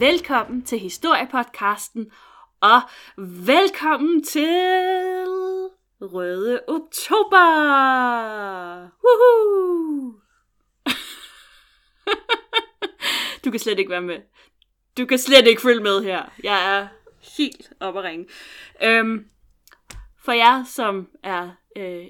velkommen til Historiepodcasten, og velkommen til Røde Oktober! Woohoo! du kan slet ikke være med. Du kan slet ikke følge med her. Jeg er helt oppe at ringe. Øhm, for jer, som er øh,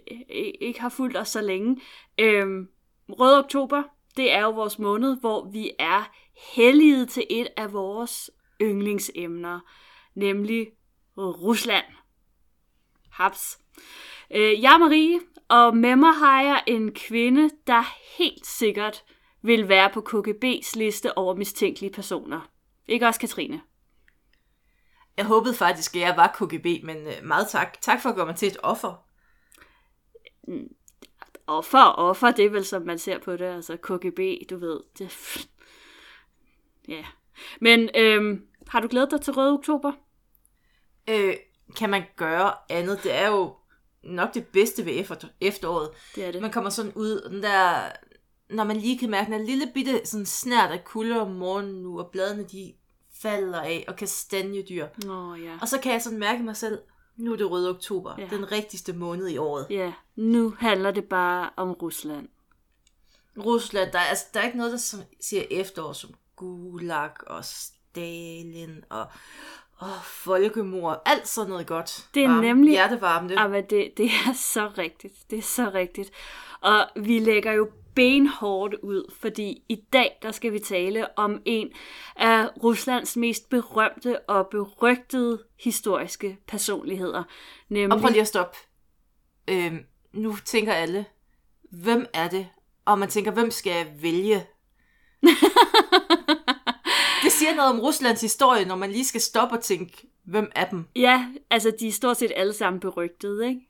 ikke har fulgt os så længe, øhm, Røde Oktober, det er jo vores måned, hvor vi er helliget til et af vores yndlingsemner, nemlig Rusland. Haps. Øh, jeg er Marie, og med mig har jeg en kvinde, der helt sikkert vil være på KGB's liste over mistænkelige personer. Ikke også, Katrine? Jeg håbede faktisk, at jeg var KGB, men øh, meget tak. Tak for at gøre mig til et offer. Offer, offer, det er vel som man ser på det. Altså KGB, du ved. Det... Ja. Men øhm, har du glædet dig til Røde Oktober? Øh, kan man gøre andet? Det er jo nok det bedste ved efter, efteråret. Det er det. Man kommer sådan ud, den der, når man lige kan mærke den lille bitte sådan snært af kulde om morgenen nu, og bladene de falder af, og kastanjedyr. Nå ja. Og så kan jeg sådan mærke mig selv, nu er det røde oktober, Ja. den rigtigste måned i året. Ja, nu handler det bare om Rusland. Rusland, der er, altså, der er ikke noget, der siger efterår som Gulag og Stalin og og folkemord. Alt sådan noget godt. Det er Varme, nemlig- Hjertevarme. Det. Jamen, det, det er så rigtigt. Det er så rigtigt. Og vi lægger jo benhårdt ud, fordi i dag, der skal vi tale om en af Ruslands mest berømte og berygtede historiske personligheder. Nemlig... Og prøv lige at stoppe. Øhm, nu tænker alle, hvem er det? Og man tænker, hvem skal jeg vælge? det siger noget om Ruslands historie, når man lige skal stoppe og tænke, hvem er dem? Ja, altså de er stort set alle sammen berygtede, ikke?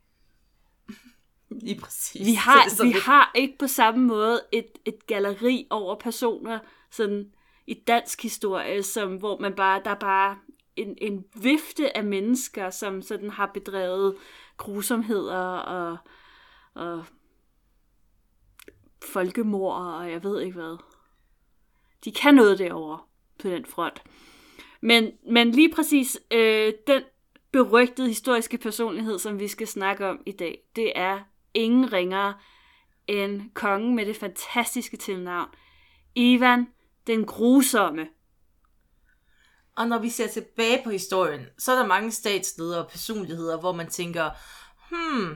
Lige præcis. Vi Så har, sådan vi lidt- har ikke på samme måde et, et galleri over personer sådan i dansk historie, som, hvor man bare, der er bare en, en vifte af mennesker, som sådan har bedrevet grusomheder og, og folkemord og jeg ved ikke hvad. De kan noget derovre på den front. Men, men lige præcis øh, den berygtede historiske personlighed, som vi skal snakke om i dag, det er ingen ringere end kongen med det fantastiske tilnavn, Ivan den grusomme. Og når vi ser tilbage på historien, så er der mange statsledere og personligheder, hvor man tænker, hmm,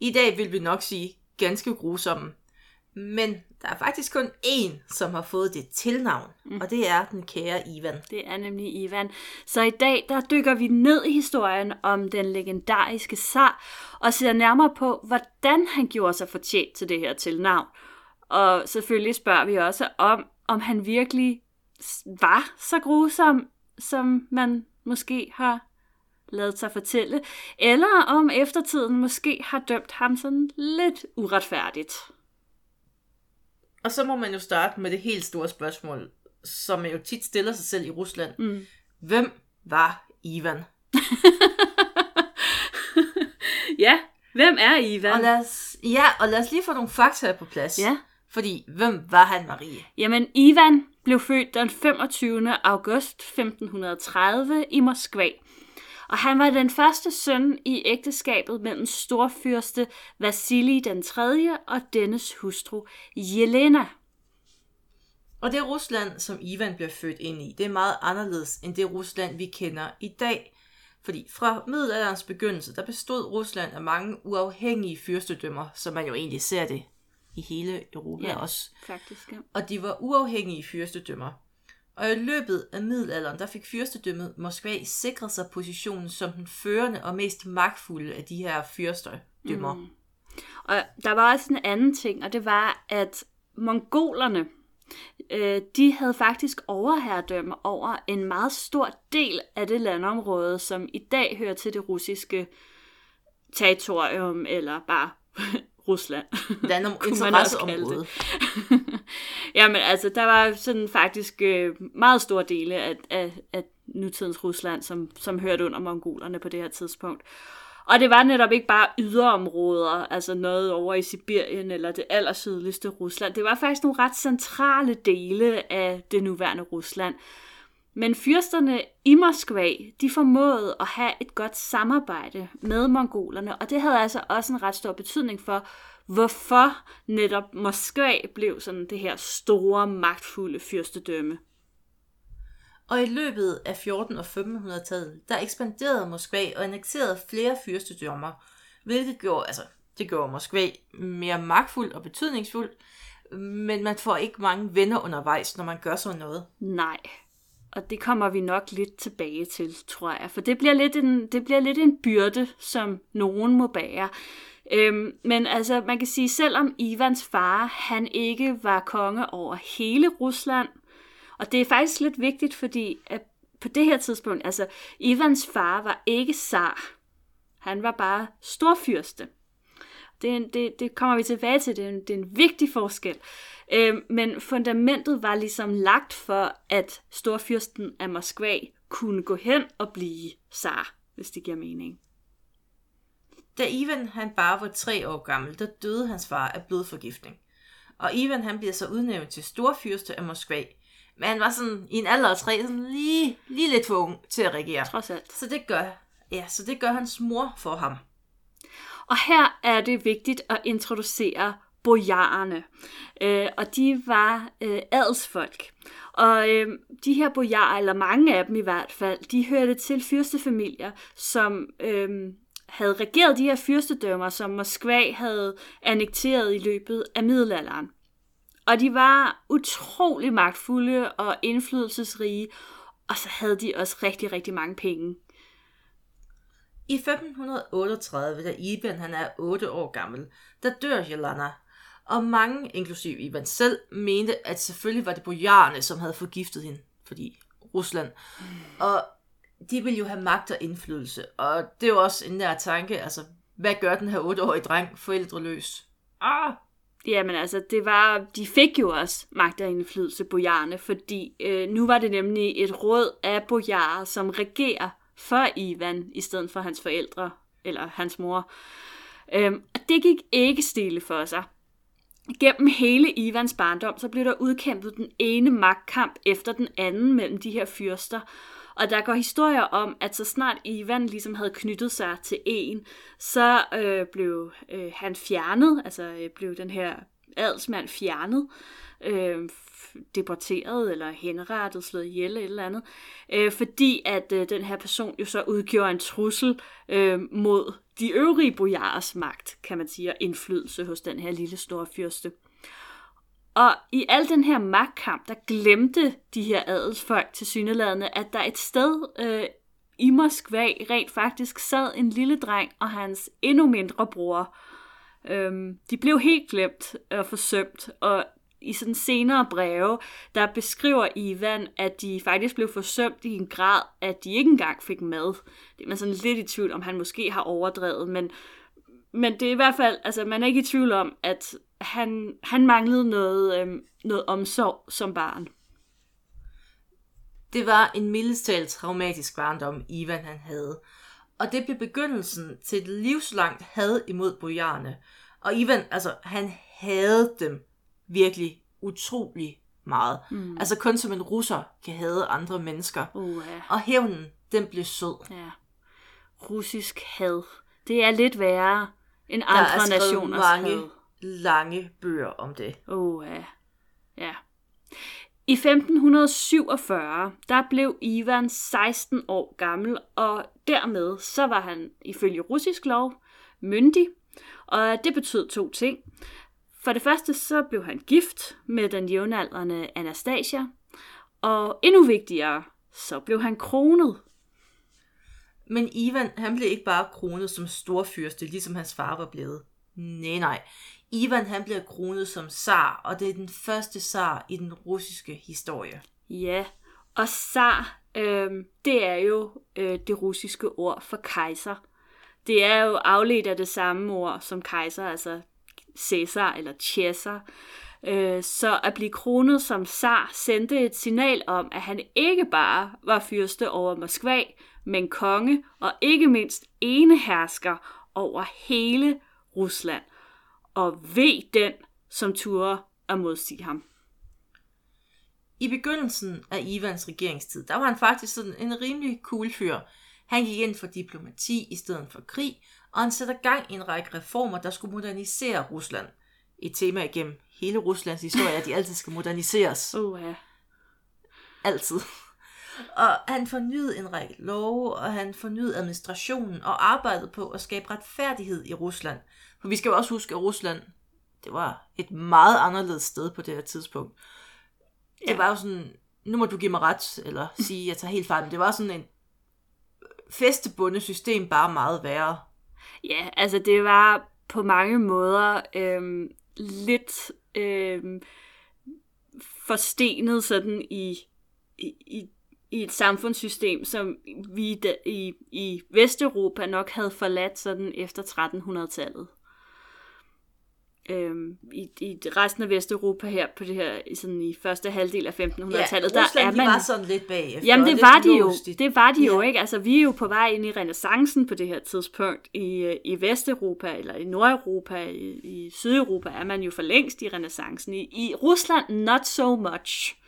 i dag vil vi nok sige ganske grusomme. Men der er faktisk kun én, som har fået det tilnavn, mm. og det er den kære Ivan. Det er nemlig Ivan. Så i dag, der dykker vi ned i historien om den legendariske zar, og ser nærmere på, hvordan han gjorde sig fortjent til det her tilnavn. Og selvfølgelig spørger vi også om, om han virkelig var så grusom, som man måske har lavet sig fortælle, eller om eftertiden måske har dømt ham sådan lidt uretfærdigt. Og så må man jo starte med det helt store spørgsmål, som man jo tit stiller sig selv i Rusland. Mm. Hvem var Ivan? Ja, hvem er Ivan? Og lad os, ja, og lad os lige få nogle fakta på plads. Ja. Fordi, hvem var han, Marie? Jamen, Ivan blev født den 25. august 1530 i Moskva. Og han var den første søn i ægteskabet mellem storfyrste Vasili den 3. og dennes hustru Jelena. Og det Rusland, som Ivan blev født ind i, det er meget anderledes end det Rusland, vi kender i dag. Fordi fra middelalderens begyndelse, der bestod Rusland af mange uafhængige fyrstedømmer, som man jo egentlig ser det i hele Europa ja. også. Faktisk, ja. Og de var uafhængige fyrstedømmer. Og i løbet af middelalderen, der fik fyrstedømmet Moskva sikret sig positionen som den førende og mest magtfulde af de her fyrstedømmer. Mm. Og der var også en anden ting, og det var, at mongolerne, øh, de havde faktisk overherredømme over en meget stor del af det landområde, som i dag hører til det russiske territorium, eller bare Rusland. Land Jamen altså, der var sådan faktisk øh, meget store dele af, af, af nutidens Rusland, som, som hørte under mongolerne på det her tidspunkt. Og det var netop ikke bare yderområder, altså noget over i Sibirien eller det allersydligste Rusland. Det var faktisk nogle ret centrale dele af det nuværende Rusland. Men fyrsterne i Moskva, de formåede at have et godt samarbejde med mongolerne, og det havde altså også en ret stor betydning for, hvorfor netop Moskva blev sådan det her store, magtfulde fyrstedømme. Og i løbet af 1400- og 1500-tallet, der ekspanderede Moskva og annekterede flere fyrstedømmer, hvilket gjorde, altså, det gjorde Moskva mere magtfuld og betydningsfuld, men man får ikke mange venner undervejs, når man gør sådan noget. Nej, og det kommer vi nok lidt tilbage til, tror jeg. For det bliver lidt en, det bliver lidt en byrde, som nogen må bære. Øhm, men altså, man kan sige, selvom Ivans far, han ikke var konge over hele Rusland, og det er faktisk lidt vigtigt, fordi at på det her tidspunkt, altså, Ivans far var ikke zar. Han var bare storfyrste. Det, det, det kommer vi tilbage til, det er en, det er en vigtig forskel. Øhm, men fundamentet var ligesom lagt for, at storfyrsten af Moskva kunne gå hen og blive zar, hvis det giver mening. Da Ivan han bare var tre år gammel, der døde hans far af blodforgiftning. Og Ivan han bliver så udnævnt til storfyrste af Moskva. Men han var sådan i en alder af tre, sådan lige, lige lidt for ung til at regere. Trods alt. Så det gør, ja, så det gør hans mor for ham. Og her er det vigtigt at introducere bojarerne. Øh, og de var øh, adelsfolk. Og øh, de her bojarer, eller mange af dem i hvert fald, de hørte til fyrstefamilier, som øh, havde regeret de her fyrstedømmer, som Moskva havde annekteret i løbet af middelalderen. Og de var utrolig magtfulde og indflydelsesrige, og så havde de også rigtig, rigtig mange penge. I 1538, da Ivan han er 8 år gammel, der dør Jelana, og mange, inklusiv Ivan selv, mente, at selvfølgelig var det bojarerne, som havde forgiftet hende, fordi Rusland. Og de vil jo have magt og indflydelse, og det er jo også en nær tanke, altså, hvad gør den her 8-årige dreng forældreløs? Ah, Jamen altså, det var, de fik jo også magt og indflydelse, bojarerne, fordi øh, nu var det nemlig et råd af bojarer, som regerer for Ivan, i stedet for hans forældre, eller hans mor. Øhm, og det gik ikke stille for sig. Gennem hele Ivans barndom, så blev der udkæmpet den ene magtkamp efter den anden mellem de her fyrster. Og der går historier om, at så snart Ivan ligesom havde knyttet sig til en, så øh, blev øh, han fjernet, altså øh, blev den her adelsmand fjernet, øh, deporteret eller henrettet, slået ihjel eller et eller andet, øh, fordi at øh, den her person jo så udgjorde en trussel øh, mod de øvrige bojares magt, kan man sige, og indflydelse hos den her lille store fyrste. Og i al den her magtkamp, der glemte de her adelsfolk til syneladende, at der et sted øh, i Moskva rent faktisk sad en lille dreng og hans endnu mindre bror. Øhm, de blev helt glemt og forsømt, og i sådan senere breve, der beskriver Ivan, at de faktisk blev forsømt i en grad, at de ikke engang fik mad. Det er man sådan lidt i tvivl om, han måske har overdrevet, men, men det er i hvert fald, altså man er ikke i tvivl om, at han, han manglede noget, øhm, noget omsorg som barn. Det var en mildestalt traumatisk barndom, Ivan han havde. Og det blev begyndelsen til et livslangt had imod bojarerne. Og Ivan, altså, han havde dem virkelig utrolig meget. Mm. Altså kun som en russer kan have andre mennesker. Uh, ja. Og hævnen, den blev sød. Ja. Russisk had. Det er lidt værre end andre er nationers mange had. Lange bøger om det. Oh, ja. ja. I 1547, der blev Ivan 16 år gammel, og dermed så var han ifølge russisk lov myndig, og det betød to ting. For det første så blev han gift med den jævnaldrende Anastasia, og endnu vigtigere, så blev han kronet. Men Ivan, han blev ikke bare kronet som storfyrste, ligesom hans far var blevet. Nej, nej. Ivan, han bliver kronet som zar, og det er den første zar i den russiske historie. Ja, og zar, øh, det er jo øh, det russiske ord for kejser. Det er jo afledt af det samme ord som kejser, altså Cæsar eller Cæsar. Øh, så at blive kronet som zar sendte et signal om, at han ikke bare var fyrste over Moskva, men konge og ikke mindst enehersker over hele Rusland. Og ved den, som turde at modsige ham. I begyndelsen af Ivans regeringstid, der var han faktisk sådan en rimelig cool fyr. Han gik ind for diplomati i stedet for krig, og han sætter gang i en række reformer, der skulle modernisere Rusland. Et tema igennem hele Ruslands historie, at de altid skal moderniseres. Uh, ja. Altid. Og han fornyede en række love, og han fornyede administrationen og arbejdede på at skabe retfærdighed i Rusland. For vi skal jo også huske, at Rusland, det var et meget anderledes sted på det her tidspunkt. Ja. Det var jo sådan, nu må du give mig ret, eller sige, at jeg tager helt fejl, men det var sådan en festebundet system, bare meget værre. Ja, altså det var på mange måder øhm, lidt øhm, forstenet sådan i, i, i i et samfundssystem, som vi i, i Vesteuropa nok havde forladt sådan efter 1300-tallet. Øhm, i, I resten af Vesteuropa her på det her sådan i første halvdel af 1500-tallet, ja, der er man var sådan lidt bagefter. Jamen det var de jo. Det var de ja. jo ikke. Altså vi er jo på vej ind i renaissancen på det her tidspunkt i i Vesteuropa eller i Nordeuropa, i, i Sydeuropa er man jo for længst i renaissancen. I, I Rusland not so much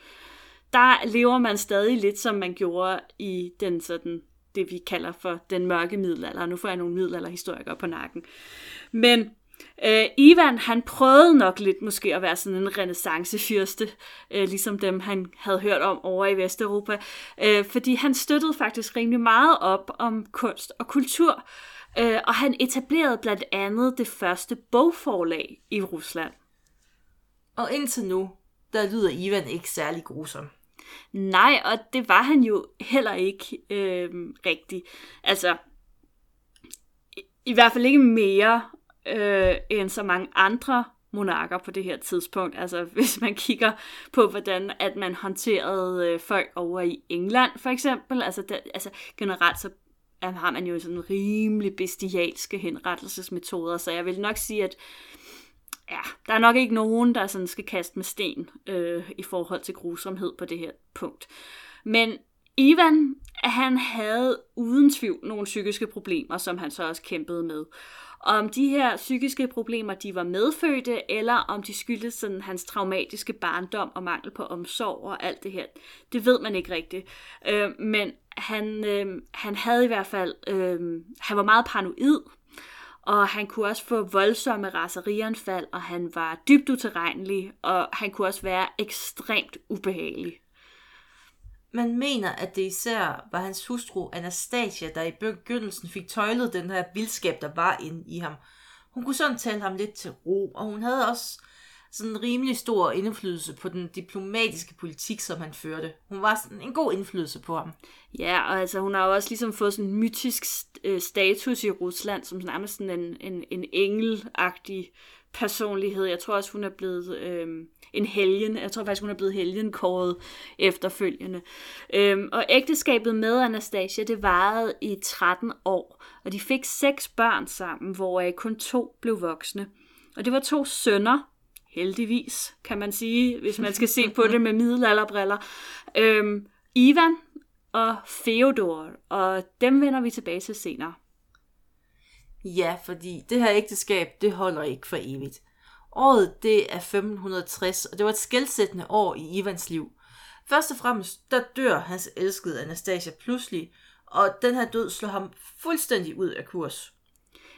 der lever man stadig lidt, som man gjorde i den sådan, det vi kalder for den mørke middelalder. Nu får jeg nogle middelalderhistorikere på nakken. Men øh, Ivan, han prøvede nok lidt måske at være sådan en renaissancefyrste, øh, ligesom dem, han havde hørt om over i Vesteuropa. Øh, fordi han støttede faktisk rimelig meget op om kunst og kultur. Øh, og han etablerede blandt andet det første bogforlag i Rusland. Og indtil nu, der lyder Ivan ikke særlig grusom. Nej, og det var han jo heller ikke øh, rigtig. Altså, i, i hvert fald ikke mere øh, end så mange andre monarker på det her tidspunkt. Altså hvis man kigger på, hvordan at man håndterede øh, folk over i England for eksempel. Altså, der, altså generelt så har man jo sådan rimelig bestialske henrettelsesmetoder, så jeg vil nok sige, at ja, der er nok ikke nogen, der sådan skal kaste med sten øh, i forhold til grusomhed på det her punkt. Men Ivan, han havde uden tvivl nogle psykiske problemer, som han så også kæmpede med. Og om de her psykiske problemer, de var medfødte, eller om de skyldtes sådan hans traumatiske barndom og mangel på omsorg og alt det her, det ved man ikke rigtigt. Øh, men han, øh, han havde i hvert fald, øh, han var meget paranoid, og han kunne også få voldsomme raserianfald, og han var dybt utilregnelig, og han kunne også være ekstremt ubehagelig. Man mener, at det især var hans hustru Anastasia, der i begyndelsen fik tøjlet den her vildskab, der var inde i ham. Hun kunne sådan tale ham lidt til ro, og hun havde også sådan en rimelig stor indflydelse på den diplomatiske politik, som han førte. Hun var sådan en god indflydelse på ham. Ja, og altså hun har jo også ligesom fået sådan en mytisk øh, status i Rusland, som nærmest sådan en, en, en engelagtig personlighed. Jeg tror også, hun er blevet øh, en helgen. Jeg tror faktisk, hun er blevet helgenkåret efterfølgende. Øh, og ægteskabet med Anastasia, det varede i 13 år, og de fik seks børn sammen, hvoraf kun to blev voksne. Og det var to sønner, heldigvis, kan man sige, hvis man skal se på det med middelalderbriller. Øhm, Ivan og Feodor, og dem vender vi tilbage til senere. Ja, fordi det her ægteskab, det holder ikke for evigt. Året, det er 1560, og det var et skældsættende år i Ivans liv. Først og fremmest, der dør hans elskede Anastasia pludselig, og den her død slår ham fuldstændig ud af kurs.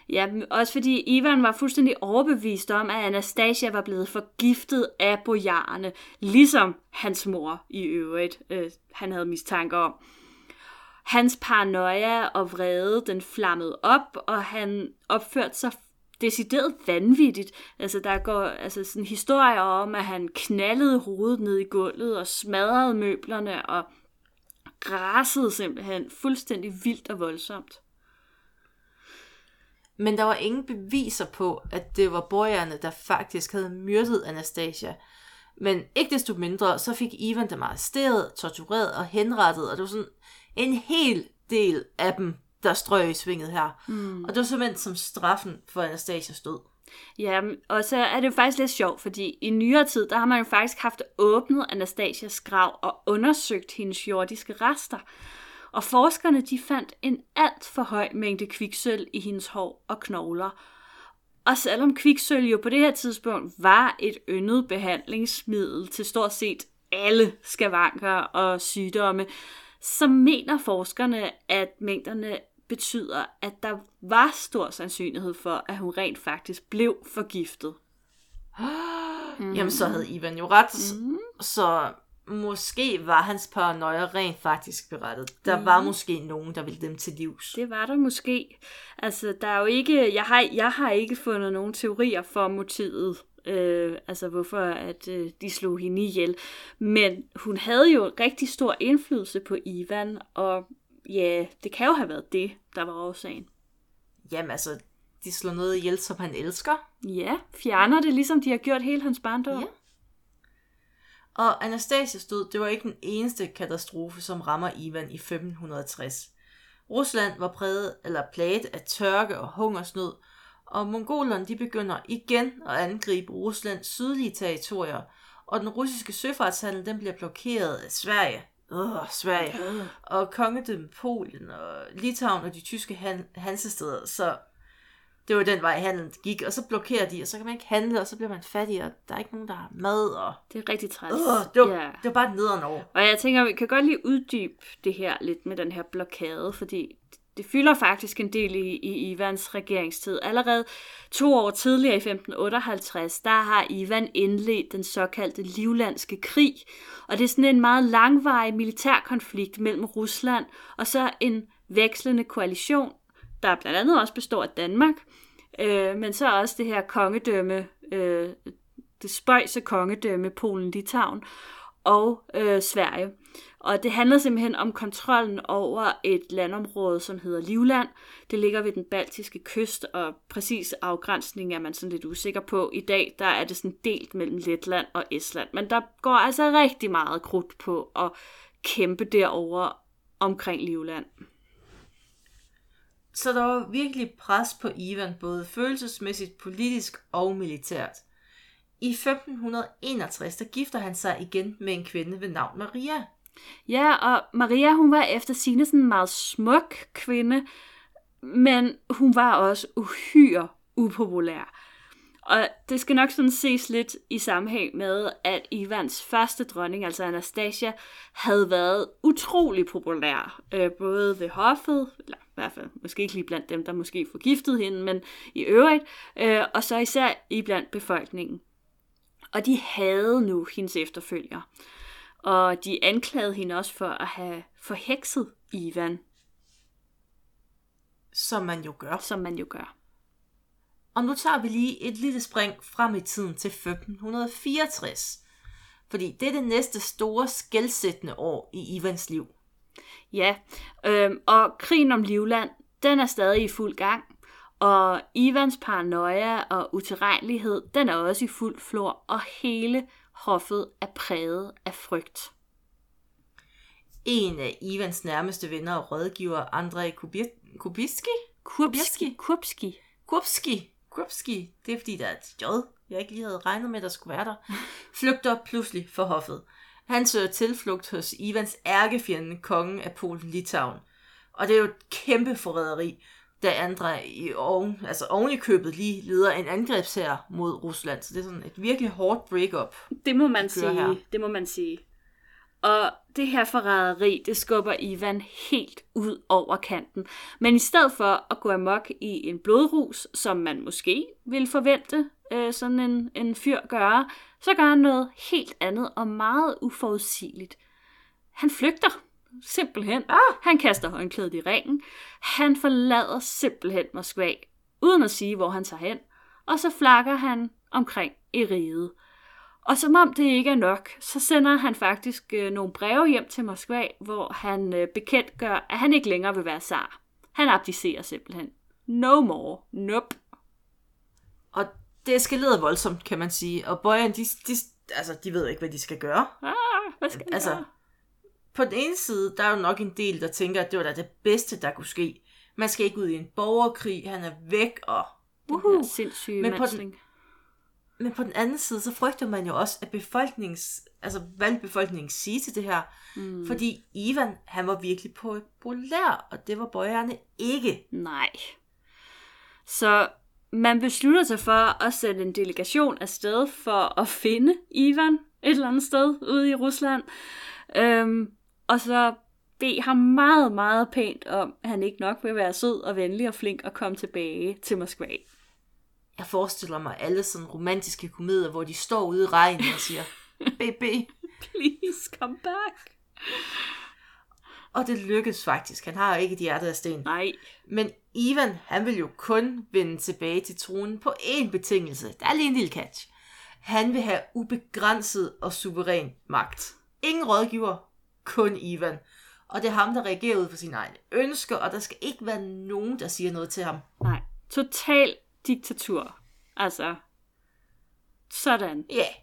Ja, også fordi Ivan var fuldstændig overbevist om, at Anastasia var blevet forgiftet af bojarerne, ligesom hans mor i øvrigt, øh, han havde mistanke om. Hans paranoia og vrede, den flammede op, og han opførte sig decideret vanvittigt. Altså, der går altså, sådan historier om, at han knaldede hovedet ned i gulvet og smadrede møblerne og rasede simpelthen fuldstændig vildt og voldsomt. Men der var ingen beviser på, at det var borgerne, der faktisk havde myrdet Anastasia. Men ikke desto mindre, så fik Ivan dem arresteret, tortureret og henrettet, og det var sådan en hel del af dem, der strøg i svinget her. Mm. Og det var simpelthen som straffen for Anastasias død. Ja, og så er det jo faktisk lidt sjovt, fordi i nyere tid, der har man jo faktisk haft åbnet Anastasias grav og undersøgt hendes jordiske rester og forskerne de fandt en alt for høj mængde kviksøl i hendes hår og knogler. Og selvom kviksøl jo på det her tidspunkt var et yndet behandlingsmiddel til stort set alle skavanker og sygdomme, så mener forskerne, at mængderne betyder, at der var stor sandsynlighed for, at hun rent faktisk blev forgiftet. Mm. Jamen, så havde Ivan jo ret. Mm. Så måske var hans paranoia rent faktisk berettet. Der mm. var måske nogen, der ville dem til livs. Det var der måske. Altså, der er jo ikke... Jeg har, jeg har ikke fundet nogen teorier for motivet. Øh, altså, hvorfor at øh, de slog hende ihjel. Men hun havde jo rigtig stor indflydelse på Ivan, og ja, det kan jo have været det, der var årsagen. Jamen, altså, de slår noget ihjel, som han elsker. Ja, fjerner det, ligesom de har gjort hele hans barndom. Ja. Og Anastasias død, det var ikke den eneste katastrofe, som rammer Ivan i 1560. Rusland var præget eller plaget af tørke og hungersnød, og mongolerne de begynder igen at angribe Ruslands sydlige territorier, og den russiske søfartshandel den bliver blokeret af Sverige, øh, Sverige, og kongedømmet Polen og Litauen og de tyske han- hansesteder, så det var den vej, handlen gik, og så blokerer de, og så kan man ikke handle, og så bliver man fattig, og der er ikke nogen, der har mad, og... Det er rigtig træls. Øh, det, var, ja. det var bare nederen år. Og jeg tænker, vi kan godt lige uddybe det her lidt med den her blokade, fordi det fylder faktisk en del i, i Ivans regeringstid. Allerede to år tidligere i 1558, der har Ivan indledt den såkaldte Livlandske krig, og det er sådan en meget langvarig militærkonflikt mellem Rusland og så en vekslende koalition der blandt andet også består af Danmark, øh, men så også det her kongedømme, øh, det spøjse kongedømme Polen-Litauen og øh, Sverige. Og det handler simpelthen om kontrollen over et landområde, som hedder Livland. Det ligger ved den baltiske kyst, og præcis afgrænsning er man sådan lidt usikker på. I dag der er det sådan delt mellem Letland og Estland, men der går altså rigtig meget krudt på at kæmpe derover omkring Livland. Så der var virkelig pres på Ivan, både følelsesmæssigt, politisk og militært. I 1561 der gifter han sig igen med en kvinde ved navn Maria. Ja, og Maria hun var efter sine sådan en meget smuk kvinde, men hun var også uhyre upopulær. Og det skal nok sådan ses lidt i sammenhæng med, at Ivans første dronning, altså Anastasia, havde været utrolig populær. Øh, både ved hoffet, eller i hvert fald måske ikke lige blandt dem, der måske forgiftede hende, men i øvrigt, øh, og så især i blandt befolkningen. Og de havde nu hendes efterfølger. Og de anklagede hende også for at have forhekset Ivan. Som man jo gør. Som man jo gør. Og nu tager vi lige et lille spring frem i tiden til 1564. Fordi det er det næste store skældsættende år i Ivans liv. Ja, øh, og krigen om Livland, den er stadig i fuld gang. Og Ivans paranoia og utilregnelighed, den er også i fuld flor, og hele hoffet er præget af frygt. En af Ivans nærmeste venner og rådgiver, Andrej Kubirski? Kubirski? Kurbski. Kurbski. Kurbski. Krupski, det er fordi, der er et J, jeg ikke lige havde regnet med, der skulle være der, flygter pludselig for hoffet. Han søger tilflugt hos Ivans ærkefjende, kongen af Polen-Litauen. Og det er jo et kæmpe forræderi, da Andrej i oven, altså oven i købet lige leder en angrebsher mod Rusland. Så det er sådan et virkelig hårdt breakup. Det må man sige. Her. Det må man sige. Og det her forræderi, det skubber Ivan helt ud over kanten. Men i stedet for at gå amok i en blodrus, som man måske ville forvente øh, sådan en, en fyr gøre, så gør han noget helt andet og meget uforudsigeligt. Han flygter simpelthen. Ah. Han kaster håndklædet i ringen. Han forlader simpelthen Moskva, uden at sige, hvor han tager hen. Og så flakker han omkring i riget. Og som om det ikke er nok, så sender han faktisk øh, nogle breve hjem til Moskva, hvor han øh, bekendtgør, at han ikke længere vil være zar. Han abdicerer simpelthen. No more. Nope. Og det eskalerede voldsomt, kan man sige. Og bøjerne, de, de, altså, de ved ikke, hvad de skal gøre. Ah, hvad skal de altså, gøre? På den ene side, der er jo nok en del, der tænker, at det var da det bedste, der kunne ske. Man skal ikke ud i en borgerkrig, han er væk, og... Uhuh. Sindssyge Men på den, men på den anden side, så frygter man jo også, at befolknings, altså, hvad befolkningen sige til det her? Mm. Fordi Ivan, han var virkelig populær, og det var bøjerne ikke. Nej. Så man beslutter sig for at sende en delegation afsted for at finde Ivan. et eller andet sted ude i Rusland. Øhm, og så bede ham meget, meget pænt om, at han ikke nok vil være sød og venlig og flink og komme tilbage til Moskva. Jeg forestiller mig alle sådan romantiske komedier, hvor de står ude i regnen og siger, BB. Please come back. Og det lykkedes faktisk. Han har jo ikke et hjerte af sten. Nej, Men Ivan, han vil jo kun vende tilbage til tronen på én betingelse. Der er lige en lille catch. Han vil have ubegrænset og suveræn magt. Ingen rådgiver, kun Ivan. Og det er ham, der reagerer ud for sine egne ønsker, og der skal ikke være nogen, der siger noget til ham. nej. Total diktatur. Altså, sådan. Ja, yeah.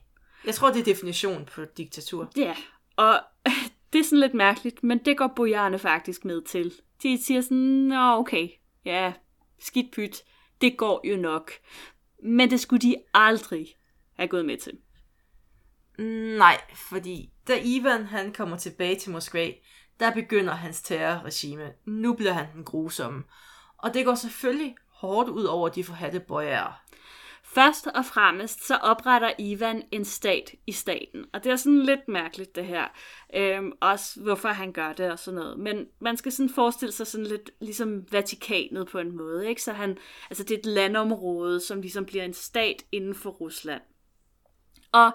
jeg tror, det er definition på diktatur. Ja, og det er sådan lidt mærkeligt, men det går bojarerne faktisk med til. De siger sådan, nå okay, ja, skidt pyt, det går jo nok. Men det skulle de aldrig have gået med til. Nej, fordi da Ivan han kommer tilbage til Moskva, der begynder hans terrorregime. Nu bliver han den grusomme. Og det går selvfølgelig hårdt ud over de forhatte bøjer. Først og fremmest så opretter Ivan en stat i staten, og det er sådan lidt mærkeligt det her, øhm, også hvorfor han gør det og sådan noget. Men man skal sådan forestille sig sådan lidt ligesom Vatikanet på en måde, ikke? Så han, altså det er et landområde, som ligesom bliver en stat inden for Rusland. Og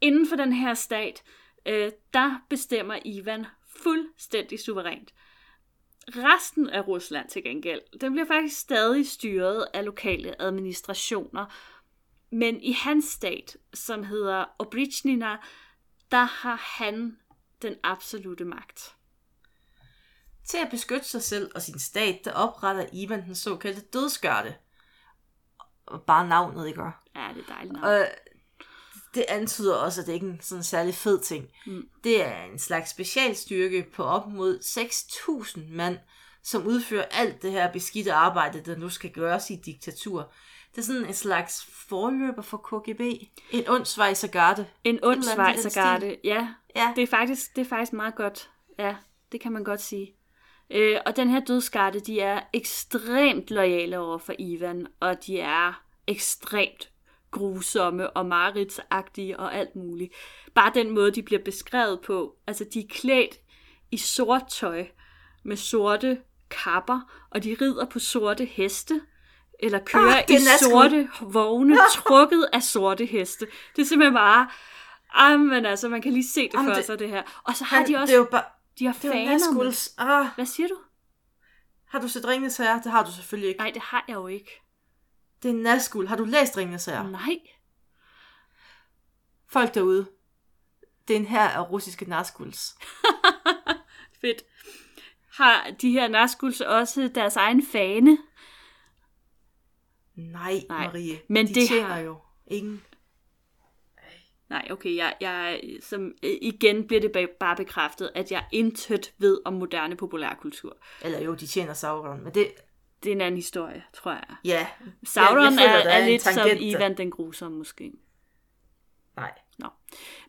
inden for den her stat, øh, der bestemmer Ivan fuldstændig suverænt. Resten af Rusland til gengæld, den bliver faktisk stadig styret af lokale administrationer. Men i hans stat, som hedder Obrichnina, der har han den absolute magt. Til at beskytte sig selv og sin stat, der opretter Ivan den såkaldte dødsgørte. Og bare navnet, ikke? Ja, det er dejligt navn. Og det antyder også, at det ikke er en sådan særlig fed ting. Mm. Det er en slags specialstyrke på op mod 6.000 mand, som udfører alt det her beskidte arbejde, der nu skal gøres i diktatur. Det er sådan en slags forløber for KGB. En ond svejsergarde. En ond svejsergarde, ja. Ja. Det er, faktisk, det er faktisk meget godt. Ja, det kan man godt sige. Øh, og den her dødsgarde, de er ekstremt lojale over for Ivan, og de er ekstremt grusomme og mareridsagtige og alt muligt. Bare den måde, de bliver beskrevet på. Altså, de er klædt i sort tøj med sorte kapper, og de rider på sorte heste, eller kører Ah, i sorte vogne, trukket af sorte heste. Det er simpelthen bare... Ej, men altså, man kan lige se det Jamen, for det- sig, det her. Og så har Han, de også... Det er jo bare... de har er faner. Ah, Hvad siger du? har du set Ringenes Herre? Det har du selvfølgelig ikke. Nej, det har jeg jo ikke. Det er Nazgul. Har du læst Ringenes Herre? Nej. Folk derude. Det er en her af russiske Nazguls. Fedt. Har de her Nazguls også deres egen fane? Nej, Nej, Marie. men de det tjener har- jo ingen. Nej, okay, jeg, jeg, som, øh, igen bliver det ba- bare bekræftet, at jeg intet ved om moderne populærkultur. Eller jo, de tjener Sauron. Men det... Det er en anden historie, tror jeg. Ja. Sauron jeg føler, er, er, en lidt som tangent der. Ivan den grusomme, måske. Nej. Nå.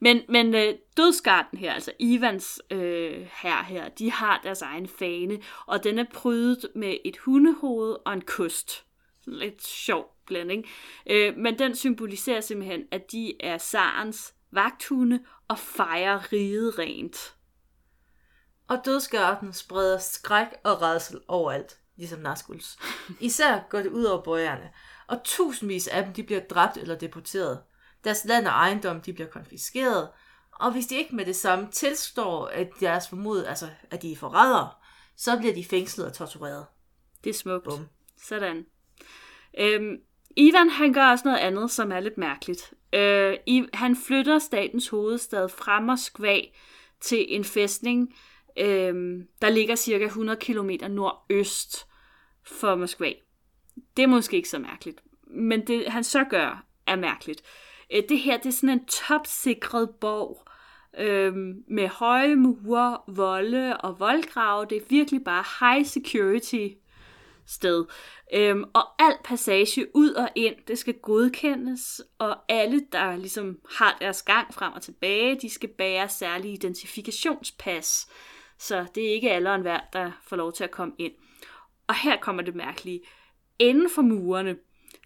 Men, men øh, dødsgarden her, altså Ivans øh, her her, de har deres egen fane, og den er prydet med et hundehoved og en kost. Sådan lidt sjov blanding. Øh, men den symboliserer simpelthen, at de er Sarens vagthunde og fejrer riget rent. Og dødsgarden spreder skræk og redsel overalt, ligesom Nazguls. Især går det ud over bøjerne, og tusindvis af dem de bliver dræbt eller deporteret. Deres land og ejendom de bliver konfiskeret, og hvis de ikke med det samme tilstår, at deres formod, altså at de er forrædere, så bliver de fængslet og tortureret. Det er smukt. Bum. Sådan. Øhm, Ivan han gør også noget andet, som er lidt mærkeligt. Øh, I, han flytter statens hovedstad fra Moskva til en fæstning, øh, der ligger cirka 100 km nordøst for Moskva. Det er måske ikke så mærkeligt, men det han så gør er mærkeligt. Øh, det her det er sådan en topsikret borg øh, med høje mure, volde og voldgrave. Det er virkelig bare high security sted. Øhm, og al passage ud og ind, det skal godkendes, og alle, der ligesom har deres gang frem og tilbage, de skal bære særlige identifikationspas. Så det er ikke alle og enhver, der får lov til at komme ind. Og her kommer det mærkelige. Inden for murene,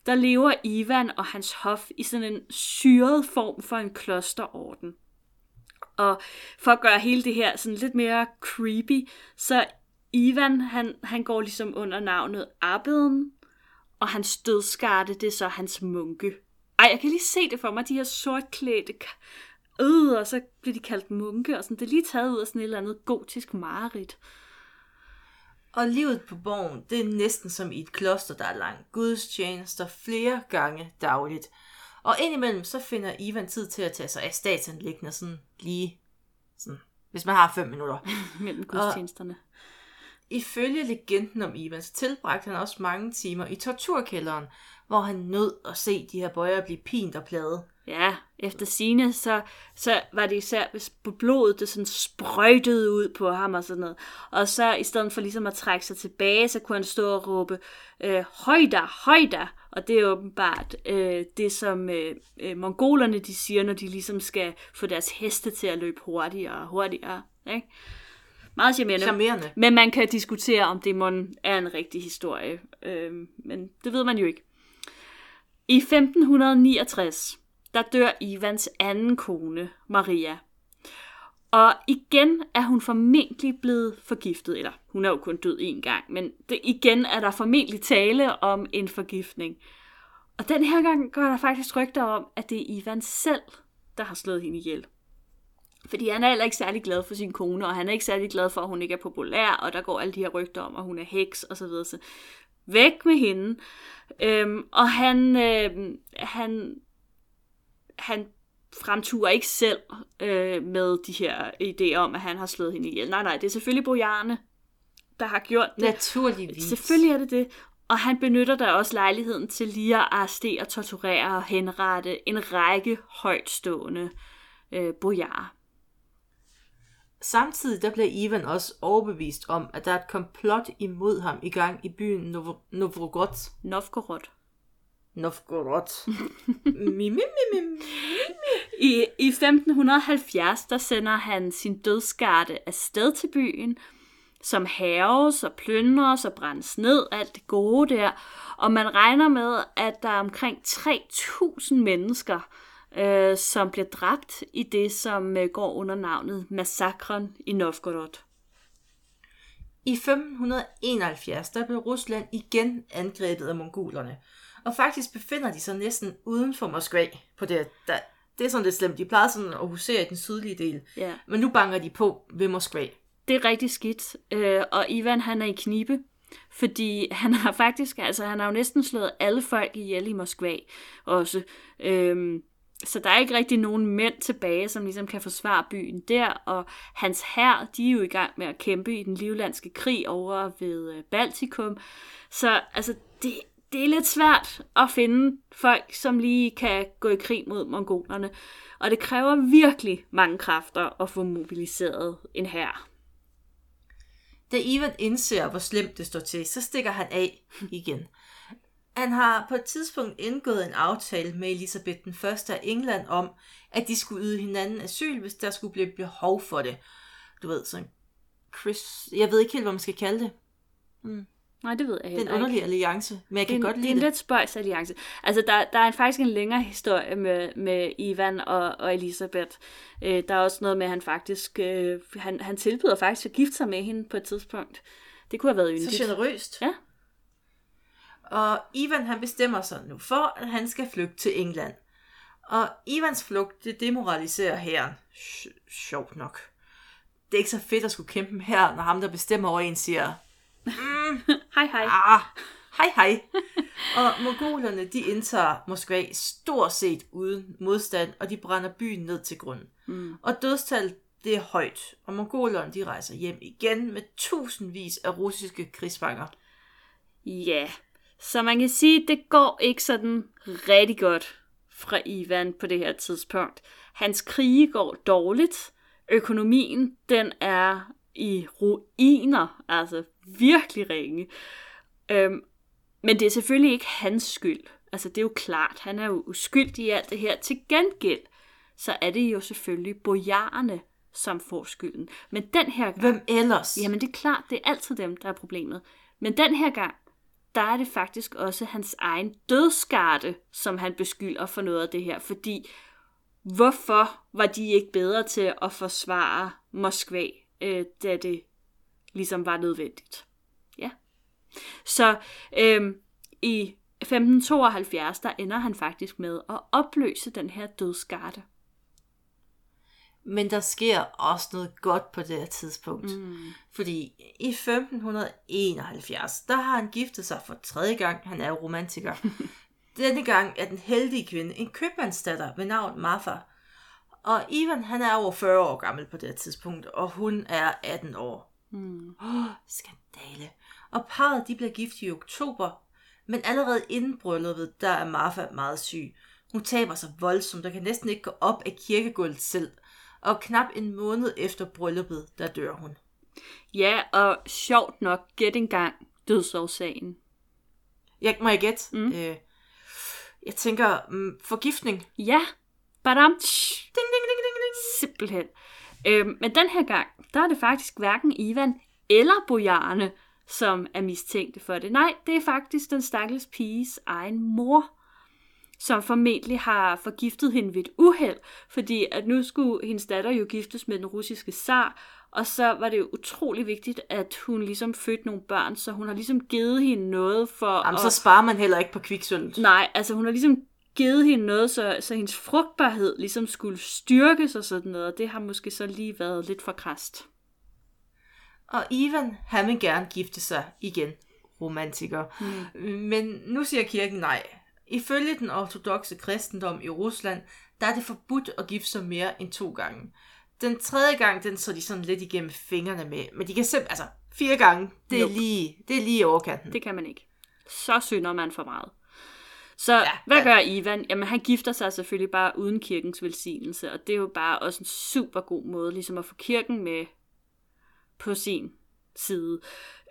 der lever Ivan og hans hof i sådan en syret form for en klosterorden. Og for at gøre hele det her sådan lidt mere creepy, så Ivan, han, han går ligesom under navnet Abeden, og hans dødskarte, det er så hans munke. Ej, jeg kan lige se det for mig, de her sortklædte øh, og så bliver de kaldt munke, og sådan, det er lige taget ud af sådan et eller andet gotisk mareridt. Og livet på borgen, det er næsten som i et kloster, der er langt. gudstjenester flere gange dagligt. Og indimellem, så finder Ivan tid til at tage sig af statsanlæggende sådan lige, sådan, hvis man har fem minutter. Mellem gudstjenesterne. Og ifølge legenden om Ivan, så tilbragte han også mange timer i torturkælderen, hvor han nød at se de her bøjer blive pint og pladet. Ja, efter sine så, så var det især, hvis blodet det sådan sprøjtede ud på ham og sådan noget. Og så i stedet for ligesom at trække sig tilbage, så kunne han stå og råbe, øh, højda, højda. Og det er åbenbart øh, det, som øh, øh, mongolerne de siger, når de ligesom skal få deres heste til at løbe hurtigere og hurtigere. Ikke? Meget charmerende. charmerende. Men man kan diskutere, om det er en rigtig historie. Øh, men det ved man jo ikke. I 1569, der dør Ivans anden kone, Maria. Og igen er hun formentlig blevet forgiftet, eller hun er jo kun død en gang, men det, igen er der formentlig tale om en forgiftning. Og den her gang går der faktisk rygter om, at det er Ivan selv, der har slået hende ihjel. Fordi han er heller ikke særlig glad for sin kone, og han er ikke særlig glad for, at hun ikke er populær, og der går alle de her rygter om, at hun er heks og så videre. Så væk med hende. Øhm, og han, øh, han, han fremturer ikke selv øh, med de her idéer om, at han har slået hende ihjel. Nej, nej, det er selvfølgelig Bojane, der har gjort det. Naturligvis. Selvfølgelig er det det. Og han benytter da også lejligheden til lige at arrestere, torturere og henrette en række højtstående øh, bojarer. Samtidig der bliver Ivan også overbevist om, at der er et komplot imod ham i gang i byen Nov- Novgorod. Novgorod. Novgorod. mi, mi, mi, mi. I, I 1570, der sender han sin dødskarte afsted til byen, som haves og plyndres og brændes ned, alt det gode der. Og man regner med, at der er omkring 3.000 mennesker, øh, som bliver dræbt i det, som øh, går under navnet Massakren i Novgorod. I 1571 der blev Rusland igen angrebet af mongolerne, og faktisk befinder de sig næsten uden for Moskva. På det, der, det er sådan lidt slemt. De plejede sådan at husere i den sydlige del, Ja. men nu banker de på ved Moskva. Det er rigtig skidt, øh, og Ivan han er i knibe, fordi han har faktisk, altså han har jo næsten slået alle folk ihjel i Moskva også. Øhm, så der er ikke rigtig nogen mænd tilbage, som ligesom kan forsvare byen der, og hans hær, de er jo i gang med at kæmpe i den livlandske krig over ved øh, Baltikum. Så altså, det, det er lidt svært at finde folk, som lige kan gå i krig mod mongolerne. Og det kræver virkelig mange kræfter at få mobiliseret en hær. Da Ivan indser, hvor slemt det står til, så stikker han af igen. Han har på et tidspunkt indgået en aftale med Elisabeth den første af England om, at de skulle yde hinanden asyl, hvis der skulle blive behov for det. Du ved, sådan Chris... Jeg ved ikke helt, hvad man skal kalde det. Nej, det ved jeg Det er heller en ikke. underlig alliance, men jeg Det kan en, godt det er lide en det. lidt spøjs alliance. Altså, der, der er faktisk en længere historie med, med Ivan og, og Elisabeth. Øh, der er også noget med, at han faktisk... Øh, han, han tilbyder faktisk at gifte sig med hende på et tidspunkt. Det kunne have været Så yndigt. generøst. Ja. Og Ivan han bestemmer sig nu for, at han skal flygte til England. Og Ivans flugt, det demoraliserer herren. Sjovt nok. Det er ikke så fedt at skulle kæmpe her, når ham, der bestemmer over en, siger, Hej, hej. ah, hej hej. og mongolerne, de indtager Moskva stort set uden modstand, og de brænder byen ned til grunden. Mm. Og dødstal, det er højt, og mongolerne, de rejser hjem igen med tusindvis af russiske krigsfanger. Ja, så man kan sige, at det går ikke sådan rigtig godt fra Ivan på det her tidspunkt. Hans krige går dårligt. Økonomien, den er i ruiner, altså virkelig ringe. Øhm, men det er selvfølgelig ikke hans skyld. Altså det er jo klart, han er jo uskyldig i alt det her. Til gengæld, så er det jo selvfølgelig bojarerne, som får skylden. Men den her gang, Hvem ellers? Jamen det er klart, det er altid dem, der er problemet. Men den her gang, der er det faktisk også hans egen dødskarte, som han beskylder for noget af det her. Fordi hvorfor var de ikke bedre til at forsvare Moskva, øh, da det ligesom var nødvendigt. Ja. Så øh, i 1572, der ender han faktisk med at opløse den her dødsgarde. Men der sker også noget godt på det her tidspunkt. Mm. Fordi i 1571, der har han giftet sig for tredje gang. Han er romantiker. Denne gang er den heldige kvinde en købmandsdatter ved navn Martha. Og Ivan, han er over 40 år gammel på det her tidspunkt, og hun er 18 år. Mm. Oh, skandale. Og parret, de bliver gift i oktober, men allerede inden brylluppet, der er Martha meget syg. Hun taber sig voldsomt og kan næsten ikke gå op af kirkegulvet selv. Og knap en måned efter brylluppet, der dør hun. Ja, og sjovt nok, gæt engang dødsårsagen. Jeg må jeg gætte? Mm. Øh, jeg tænker, mm, forgiftning. Ja, badam. Ding, ding, ding, ding, ding. Simpelthen. Øhm, men den her gang, der er det faktisk hverken Ivan eller Bojarne, som er mistænkte for det. Nej, det er faktisk den stakkels piges egen mor, som formentlig har forgiftet hende ved et uheld, fordi at nu skulle hendes datter jo giftes med den russiske zar, og så var det jo utrolig vigtigt, at hun ligesom fødte nogle børn, så hun har ligesom givet hende noget for... Jamen, at... så sparer man heller ikke på kviksølv. Nej, altså hun har ligesom givet hende noget, så, så hendes frugtbarhed ligesom skulle styrkes og sådan noget, og det har måske så lige været lidt for krast. Og Ivan, han vil gerne gifte sig igen. Romantiker. Mm. Men nu siger kirken nej. Ifølge den ortodoxe kristendom i Rusland, der er det forbudt at gifte sig mere end to gange. Den tredje gang, den så de sådan lidt igennem fingrene med. Men de kan simpelthen, altså fire gange, det er, nope. lige, det er lige overkanten. Det kan man ikke. Så synder man for meget. Så ja, hvad ja. gør Ivan? Jamen han gifter sig selvfølgelig bare uden kirkens velsignelse, og det er jo bare også en super god måde ligesom at få kirken med på sin side.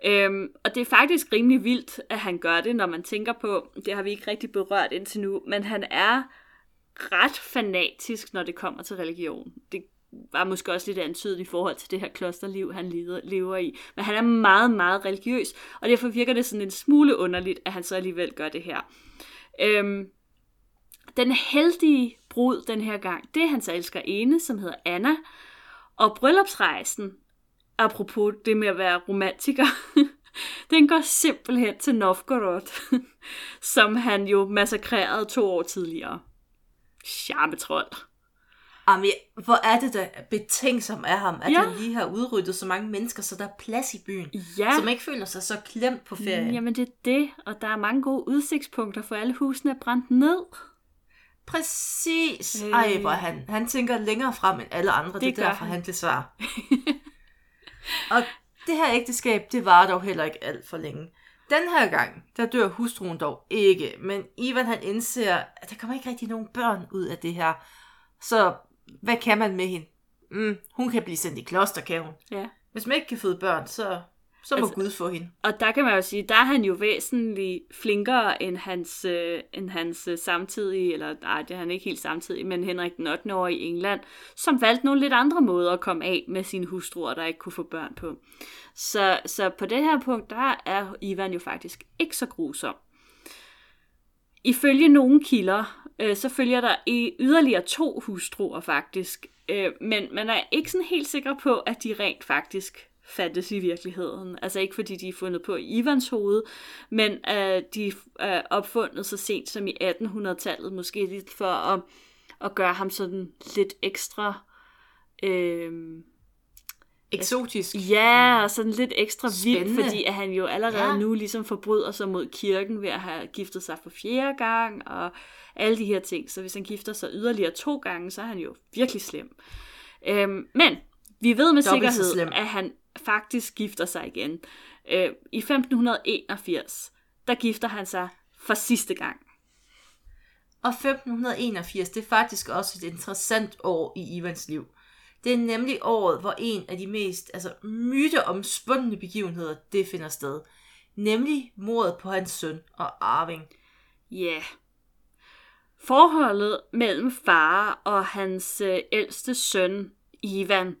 Øhm, og det er faktisk rimelig vildt, at han gør det, når man tænker på, det har vi ikke rigtig berørt indtil nu, men han er ret fanatisk, når det kommer til religion. Det var måske også lidt antydet i forhold til det her klosterliv, han lever i. Men han er meget, meget religiøs, og derfor virker det sådan en smule underligt, at han så alligevel gør det her. Øhm, den heldige brud den her gang, det er hans elsker ene, som hedder Anna, og bryllupsrejsen, apropos det med at være romantiker, den går simpelthen til Novgorod, som han jo massakrerede to år tidligere. Charmetrold. Jamen, hvor er det da betænksom af ham, at ja. han lige har udryddet så mange mennesker, så der er plads i byen, ja. man ikke føler sig så klemt på ferie. Jamen det er det, og der er mange gode udsigtspunkter, for alle husene er brændt ned. Præcis. Øh. Ej, hvor han, han tænker længere frem end alle andre, det, det er derfor han, han svar. og det her ægteskab, det var dog heller ikke alt for længe. Den her gang, der dør hustruen dog ikke, men Ivan han indser, at der kommer ikke rigtig nogen børn ud af det her. Så hvad kan man med hende? Mm, hun kan blive sendt i kloster, kan hun. Ja. Hvis man ikke kan føde børn, så, så må altså, Gud få hende. Og der kan man jo sige, der er han jo væsentligt flinkere end hans, øh, end hans øh, samtidige, eller nej, det er han ikke helt samtidig, men Henrik den 8. år i England, som valgte nogle lidt andre måder at komme af med sine hustruer, der ikke kunne få børn på. Så, så på det her punkt, der er Ivan jo faktisk ikke så grusom. Ifølge nogle kilder, øh, så følger der i yderligere to hustruer faktisk, øh, men man er ikke sådan helt sikker på, at de rent faktisk fattes i virkeligheden. Altså ikke fordi de er fundet på i Ivans hoved, men at de er opfundet så sent som i 1800-tallet, måske lidt for at, at gøre ham sådan lidt ekstra... Øh, Eksotisk. Ja, og sådan lidt ekstra vildt, fordi at han jo allerede ja. nu ligesom forbryder sig mod kirken ved at have giftet sig for fjerde gang, og alle de her ting. Så hvis han gifter sig yderligere to gange, så er han jo virkelig slem. Øhm, men vi ved med Dobbelt sikkerhed, at han faktisk gifter sig igen. Øh, I 1581, der gifter han sig for sidste gang. Og 1581, det er faktisk også et interessant år i Ivans liv. Det er nemlig året, hvor en af de mest altså, myteomspundne begivenheder, det finder sted. Nemlig mordet på hans søn og Arving. Ja. Yeah. Forholdet mellem far og hans øh, ældste søn, Ivan,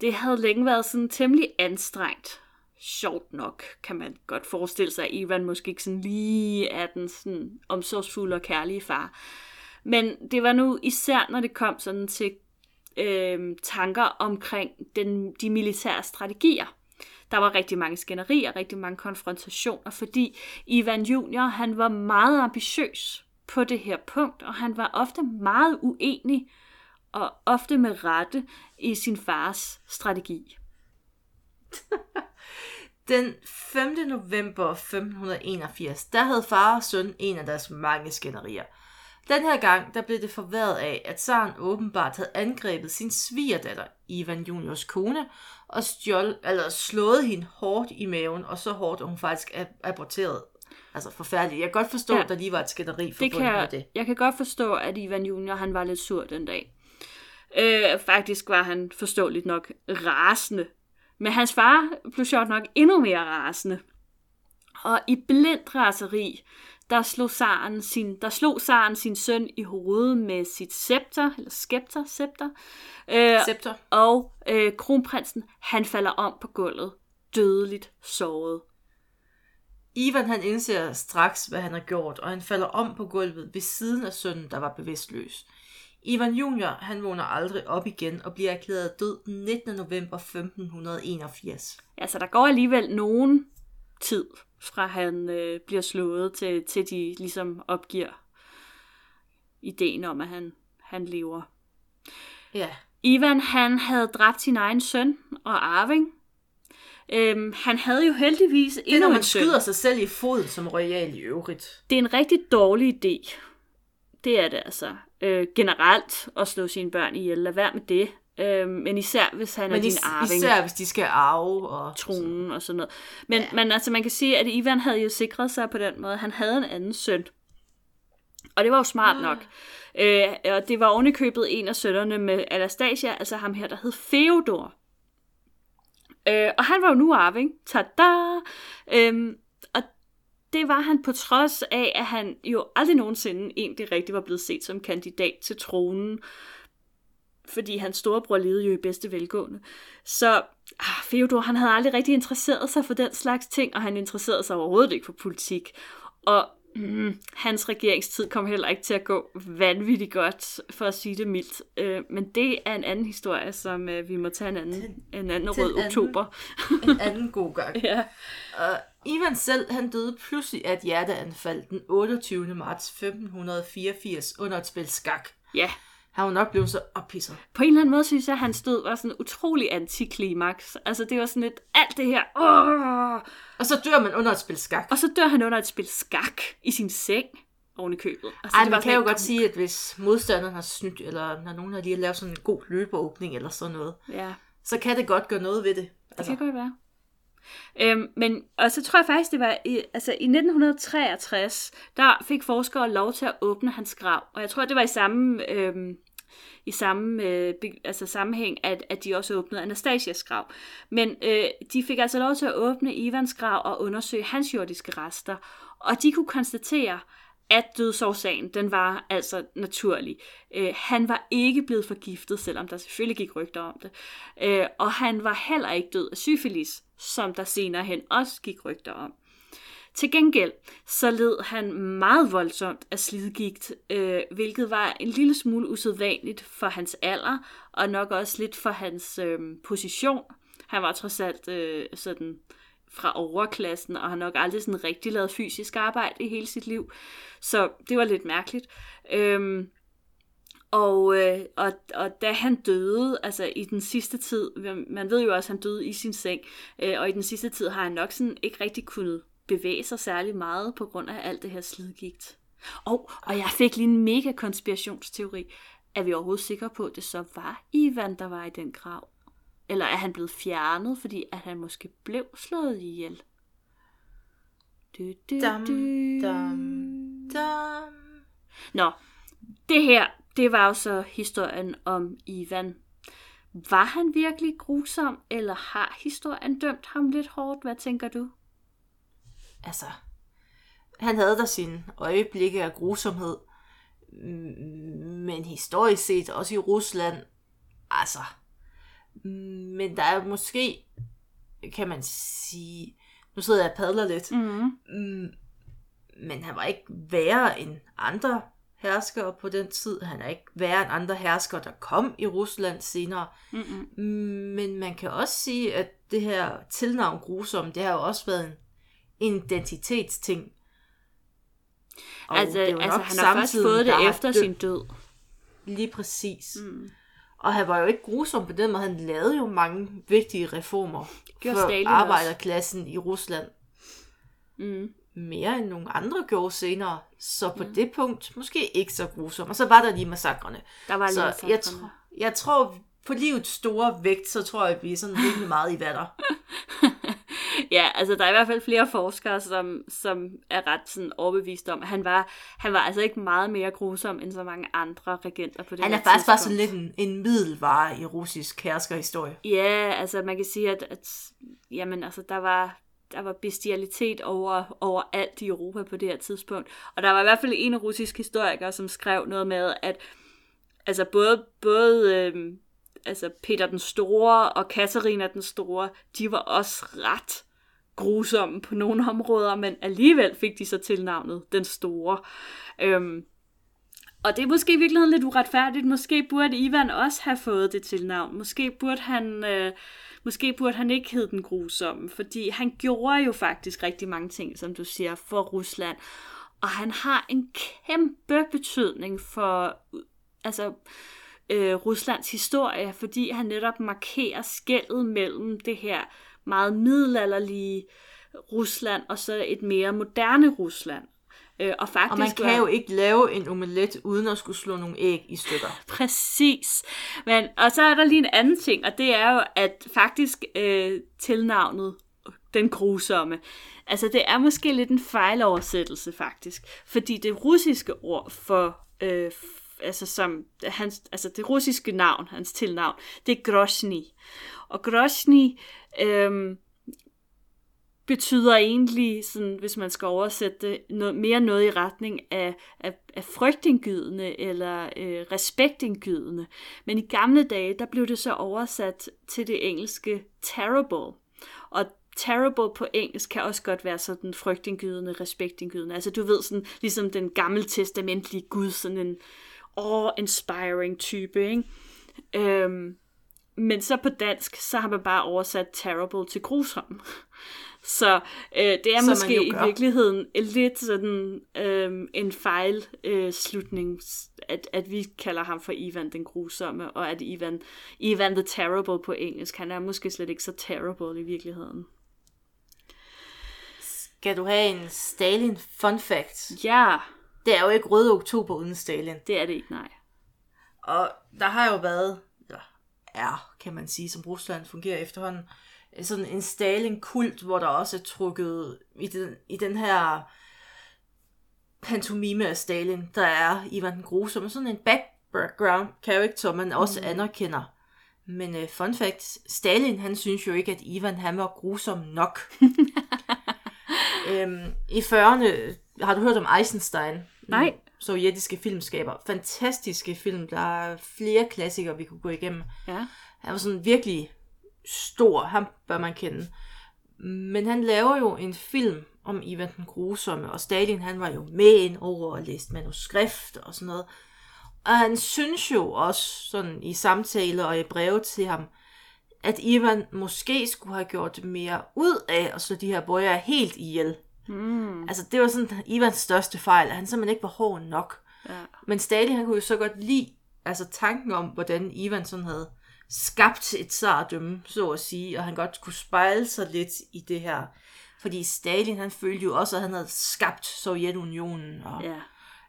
det havde længe været sådan temmelig anstrengt. Sjovt nok, kan man godt forestille sig, at Ivan måske ikke sådan lige er den sådan omsorgsfulde og kærlige far. Men det var nu især, når det kom sådan til øh, tanker omkring den, de militære strategier. Der var rigtig mange skænderier, rigtig mange konfrontationer, fordi Ivan Junior, han var meget ambitiøs på det her punkt, og han var ofte meget uenig, og ofte med rette, i sin fars strategi. Den 5. november 1581, der havde far og søn en af deres mange skænderier. Den her gang, der blev det forværet af, at Zaren åbenbart havde angrebet sin svigerdatter, Ivan Juniors kone, og stjål, eller slået hende hårdt i maven, og så hårdt, at hun faktisk ab- aborterede. Altså forfærdeligt. Jeg kan godt forstå, Ja. at der lige var et skænderi Det forbundet kan, med det. jeg kan godt forstå, at Ivan Junior han var lidt sur den dag. Øh, faktisk var han forståeligt nok rasende. Men hans far blev sjovt nok endnu mere rasende. Og i blindt raseri, der slog Saren sin, der slog Saren sin søn i hovedet med sit scepter, eller skepter, scepter. Øh, Scepter. og øh, kronprinsen, han falder om på gulvet, dødeligt såret. Ivan han indser straks, hvad han har gjort, og han falder om på gulvet ved siden af sønnen, der var bevidstløs. Ivan Junior, han vågner aldrig op igen og bliver erklæret død den 19. november 1581. Altså, der går alligevel nogen tid, fra han øh, bliver slået, til, til de ligesom opgiver ideen om, at han, han lever. Ja, Ivan, han havde dræbt sin egen søn og arving. Øhm, han havde jo heldigvis det er, endnu når man skyder sig selv i foden som royal i øvrigt. Det er en rigtig dårlig idé. Det er det altså. Øh, generelt at slå sine børn ihjel. Lad være med det. Øh, men især hvis han er Men din is- arving. især hvis de skal arve og tronen og sådan noget. Men, ja. men altså, man kan sige, at Ivan havde jo sikret sig på den måde. Han havde en anden søn. Og det var jo smart Ah. nok. Øh, og det var ovenikøbet en af sønnerne med Anastasia, altså ham her, der hed Feodor. Øh, og han var jo nu arving. Tada! Øhm, og det var han på trods af, at han jo aldrig nogensinde egentlig rigtig var blevet set som kandidat til tronen. Fordi hans storebror levede jo i bedste velgående. Så ah, Feodor, han havde aldrig rigtig interesseret sig for den slags ting, og han interesserede sig overhovedet ikke for politik. Og mm, hans regeringstid kom heller ikke til at gå vanvittigt godt, for at sige det mildt. Øh, men det er en anden historie, som øh, vi må tage en anden, en anden rød anden- oktober. en anden god gang. ja. Og Ivan selv, han døde pludselig af et hjerteanfald den 28. marts 1584 under et spil skak. ja, Han var nok blevet så ophidset. på en eller anden måde synes jeg, at hans død var sådan utrolig antiklimaks. Altså det var sådan lidt alt det her. Åh! Og så dør man under et spil skak. Og så dør han under et spil skak i sin seng oven i købet. Altså, Ej, det man kan jo godt sige, at hvis modstanderen har snydt, eller når nogen har lige lavet sådan en god løbeåbning eller sådan noget, Ja, så kan det godt gøre noget ved det. det Altså, kan godt være. Øhm, men, og så tror jeg faktisk, det var i, altså, i 1963, der fik forskere lov til at åbne hans grav. Og jeg tror, det var i samme, øhm, i samme øh, altså sammenhæng, at, at de også åbnede Anastasias grav. Men øh, de fik altså lov til at åbne Ivans grav og undersøge hans jordiske rester. Og de kunne konstatere, at dødsårsagen, den var altså naturlig. Øh, han var ikke blevet forgiftet, selvom der selvfølgelig gik rygter om det. Øh, og han var heller ikke død af syfilis, som der senere hen også gik rygter om. Til gengæld så led han meget voldsomt af slidgigt, øh, hvilket var en lille smule usædvanligt for hans alder, og nok også lidt for hans øh, position. Han var trods alt øh, sådan fra overklassen, og har nok aldrig sådan rigtig lavet fysisk arbejde i hele sit liv. Så det var lidt mærkeligt. Øhm, og, øh, og, og da han døde, altså i den sidste tid, man ved jo også, at han døde i sin seng, øh, og i den sidste tid har han nok sådan ikke rigtig kunnet bevæge sig særlig meget på grund af alt det her slidgigt. Og, og jeg fik lige en mega konspirationsteori. Er vi overhovedet sikre på, at det så var Ivan, der var i den grav? Eller er han blevet fjernet, fordi at han måske blev slået ihjel? Du, du, Dam, du. dam, dam. Nå, det her, det var jo så historien om Ivan. Var han virkelig grusom, eller har historien dømt ham lidt hårdt? Hvad tænker du? Altså, han havde da sine øjeblikke af grusomhed, men historisk set også i Rusland, altså, men der er måske, kan man sige, nu sidder jeg og padler lidt, mm, men han var ikke værre end andre herskere på den tid. Han er ikke værre end andre herskere, der kom i Rusland senere. Mm-mm. Men man kan også sige, at det her tilnavn grusom, det har jo også været en en identitetsting. Og Altså, det altså han har først fået det efter dømt- sin død. Lige præcis. Mm. Og han var jo ikke grusom på den måde. Han lavede jo mange vigtige reformer Gjorde for Stalin også. arbejderklassen i Rusland. Mm. Mere end nogle andre gjorde senere. Så på det punkt, måske ikke så grusom. Og så var der lige massakrene. Der var Så lige jeg, massakrene. tror, jeg tror, på livets store vægt, så tror jeg, at vi er sådan rimelig meget i vatter. Ja, altså der er i hvert fald flere forskere, som, som er ret sådan overbevist om, at han var, han var altså ikke meget mere grusom end så mange andre regenter på det Han er faktisk bare sådan lidt en, en middelvare i russisk herskerhistorie. Ja, altså man kan sige, at, at jamen, altså, der var der var bestialitet over, over alt i Europa på det her tidspunkt. Og der var i hvert fald en russisk historiker, som skrev noget med, at altså både, både øh, altså Peter den Store og Katarina den Store, de var også ret grusomme på nogle områder, men alligevel fik de så tilnavnet den Store. Øhm, og det er måske i virkeligheden lidt uretfærdigt. Måske burde Ivan også have fået det tilnavn. Måske burde han, øh, måske burde han ikke hedde den grusomme, fordi han gjorde jo faktisk rigtig mange ting, som du siger, for Rusland. Og han har en kæmpe betydning for altså, øh, Ruslands historie, fordi han netop markerer skældet mellem det her meget middelalderlige Rusland og så et mere moderne Rusland. Øh, og faktisk Og man var- kan jo ikke lave en omelet uden at skulle slå nogle æg i stykker. Præcis. Men, og så er der lige en anden ting, og det er jo, at faktisk øh, tilnavnet den grusomme, altså det er måske lidt en fejloversættelse faktisk, fordi det russiske ord for, øh, altså som, hans, altså det russiske navn, hans tilnavn, det er Grozny. Og Grozny, øh, betyder egentlig, sådan, hvis man skal oversætte det, noget, mere noget i retning af, af, af frygtindgydende eller øh, respektindgydende. Men i gamle dage, der blev det så oversat til det engelske terrible. Og terrible på engelsk kan også godt være sådan frygtindgydende, respektindgydende. Altså du ved, sådan, ligesom den gamle testamentlige Gud, sådan en awe-inspiring type, ikke? Øhm, men så på dansk, så har man bare oversat terrible til grusom. Så øh, det er Som måske i virkeligheden lidt sådan øh, en fejlslutning, øh, slutning, at, at vi kalder ham for Ivan den grusomme, og at Ivan, Ivan the Terrible på engelsk, han er måske slet ikke så terrible i virkeligheden. Skal du have en Stalin fun fact? Ja, Det er jo ikke Røde Oktober uden Stalin. det er det ikke, nej. Og der har jo været, er, kan man sige, som Rusland fungerer efterhånden, sådan en Stalin-kult, hvor der også er trukket i den, i den her pantomime af Stalin, der er Ivan den Grusomme, sådan en background character, man også mm. anerkender. Men uh, fun fact, Stalin han synes jo ikke, at Ivan han var grusom nok. øhm, I 40'erne, har du hørt om Eisenstein? Nej. Sovjetiske filmskaber. Fantastiske film. Der er flere klassikere, vi kunne gå igennem. Ja. Han var sådan virkelig stor. Ham bør man kende. Men han laver jo en film om Ivan den Grusomme, og Stalin han var jo med ind over og læste manuskript og sådan noget. Og han synes jo også sådan i samtaler og i breve til ham, at Ivan måske skulle have gjort mere ud af at slå de her bøjer helt ihjel. Mm. Altså det var sådan Ivans største fejl, at han simpelthen ikke var hård nok. ja. Men stadig, han kunne jo så godt lide altså tanken om, hvordan Ivan sådan havde skabt et tsardømme, så at sige, og han godt kunne spejle sig lidt i det her. Fordi Stalin, han følte jo også, at han havde skabt Sovjetunionen, og ja.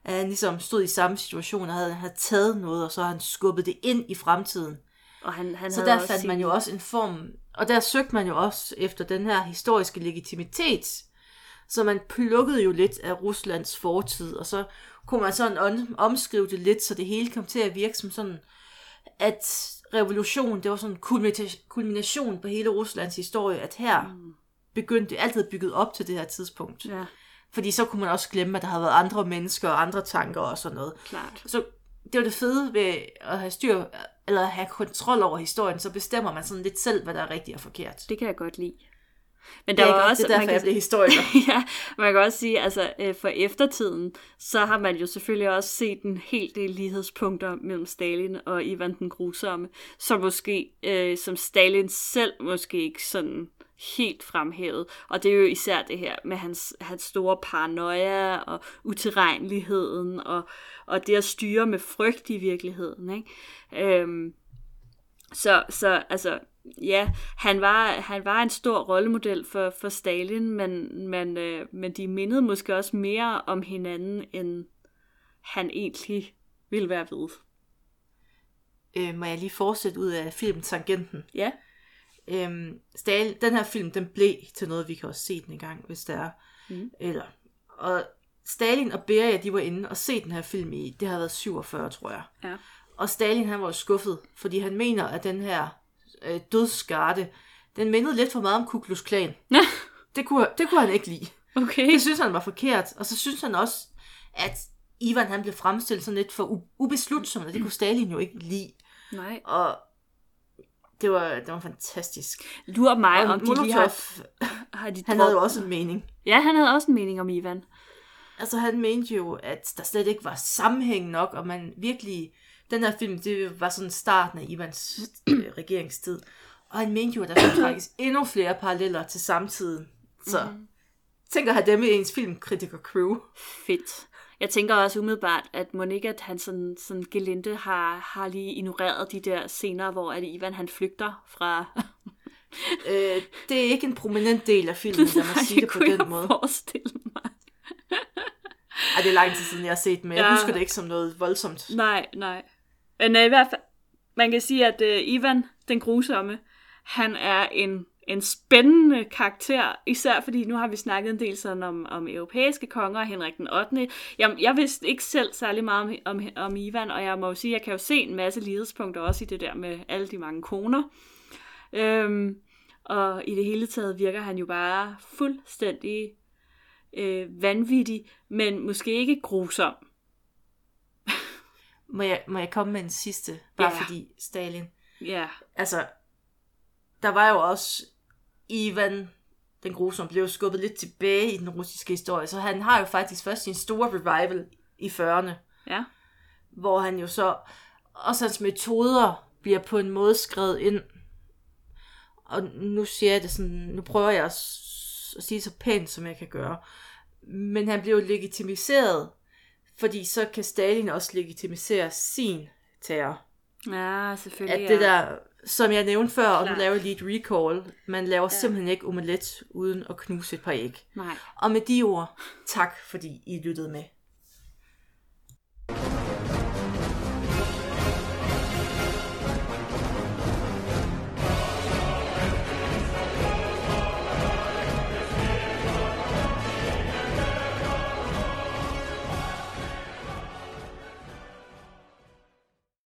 at han ligesom stod i samme situation, og havde, havde taget noget, og så han skubbet det ind i fremtiden. Og han, han Så der fandt sin- man jo også en form, og der søgte man jo også efter den her historiske legitimitet. Så man plukkede jo lidt af Ruslands fortid, og så kunne man sådan om, omskrive det lidt, så det hele kom til at virke som sådan, at revolution, det var sådan en kulmina- kulmination på hele Ruslands historie, at her mm. begyndte det altid bygget op til det her tidspunkt. Ja, Fordi så kunne man også glemme, at der havde været andre mennesker og andre tanker og sådan noget. klart. Så det var det fede ved at have styr, eller have kontrol over historien, så bestemmer man sådan lidt selv, hvad der er rigtigt og forkert. Det kan jeg godt lide. Men der er, var også, også, det er derfor, man kan, jeg blev historiker. ja, man kan også sige, altså øh, for eftertiden, så har man jo selvfølgelig også set en hel del lighedspunkter mellem Stalin og Ivan den Grusomme, som måske, øh, som Stalin selv måske ikke sådan helt fremhævet. Og det er jo især det her med hans, hans store paranoia og utilregneligheden og, og det at styre med frygt i virkeligheden. Ikke? Øhm, så, så altså, ja, han var, han var en stor rollemodel for, for Stalin, men, men, øh, men de mindede måske også mere om hinanden, end han egentlig ville være ved. Øh, må jeg lige fortsætte ud af filmen Tangenten? Ja. Øhm, Stal, den her film, den blev til noget, vi kan også se den en gang, hvis der er. Mhm. Eller, og Stalin og Beria, de var inde og se den her film i, det har været 47, tror jeg. Ja. Og Stalin, han var skuffet, fordi han mener, at den her øh, dødsgarde, den mindede lidt for meget om Ku Klux Klan. Det kunne, det kunne han ikke lide. Okay. Det synes han var forkert. Og så synes han også, at Ivan han blev fremstillet sådan lidt for ubeslutsom, og det kunne Stalin jo ikke lide. Nej. Og det var, det var fantastisk. Lurer mig, Og om de lige har, Molotov, har de han havde jo også en mening. Ja, han havde også en mening om Ivan. Altså han mente jo, at der slet ikke var sammenhæng nok, og man virkelig... Den her film, det var sådan starten af Ivans øh, regeringstid. Og han mente jo, at der skulle trækkes endnu flere paralleller til samtiden. Så mm. tænker at have dem i ens filmkritiker crew. Fedt. Jeg tænker også umiddelbart, at Monika, at han sådan, sådan gelinde har, har lige ignoreret de der scener, hvor at Ivan han flygter fra... Øh, det er ikke en prominent del af filmen, lad mig Nej, sige det på den jeg måde. forestille mig. Ej, det er lang tid siden, jeg har set men jeg Ja. husker det ikke som noget voldsomt. Nej, nej. Men øh, i hvert fald, man kan sige, at øh, Ivan, den grusomme, han er en, en spændende karakter, især fordi nu har vi snakket en del sådan om, om europæiske konger, Henrik den 8. Jeg, jeg vidste ikke selv særlig meget om, om, om Ivan, og jeg må jo sige, at jeg kan jo se en masse lighedspunkter også i det der med alle de mange koner. Øhm, og i det hele taget virker han jo bare fuldstændig øh, vanvittig, men måske ikke grusom. Må jeg, må jeg komme med en sidste? Bare Ja. fordi Stalin... Ja, Altså, der var jo også Ivan, den grusomme, blev skubbet lidt tilbage i den russiske historie, så han har jo faktisk først sin store revival i 40'erne, ja. hvor han jo så, også hans metoder bliver på en måde skrevet ind. Og nu siger jeg det sådan, nu prøver jeg at, at sige så pænt, som jeg kan gøre. Men han blev legitimiseret, fordi så kan Stalin også legitimisere sin terror. Ja, selvfølgelig. At det der, som jeg nævnte før, om at lave lige et recall, man laver. Ja. simpelthen ikke omelet uden at knuse et par æg. Nej. Og med de ord, tak fordi I lyttede med.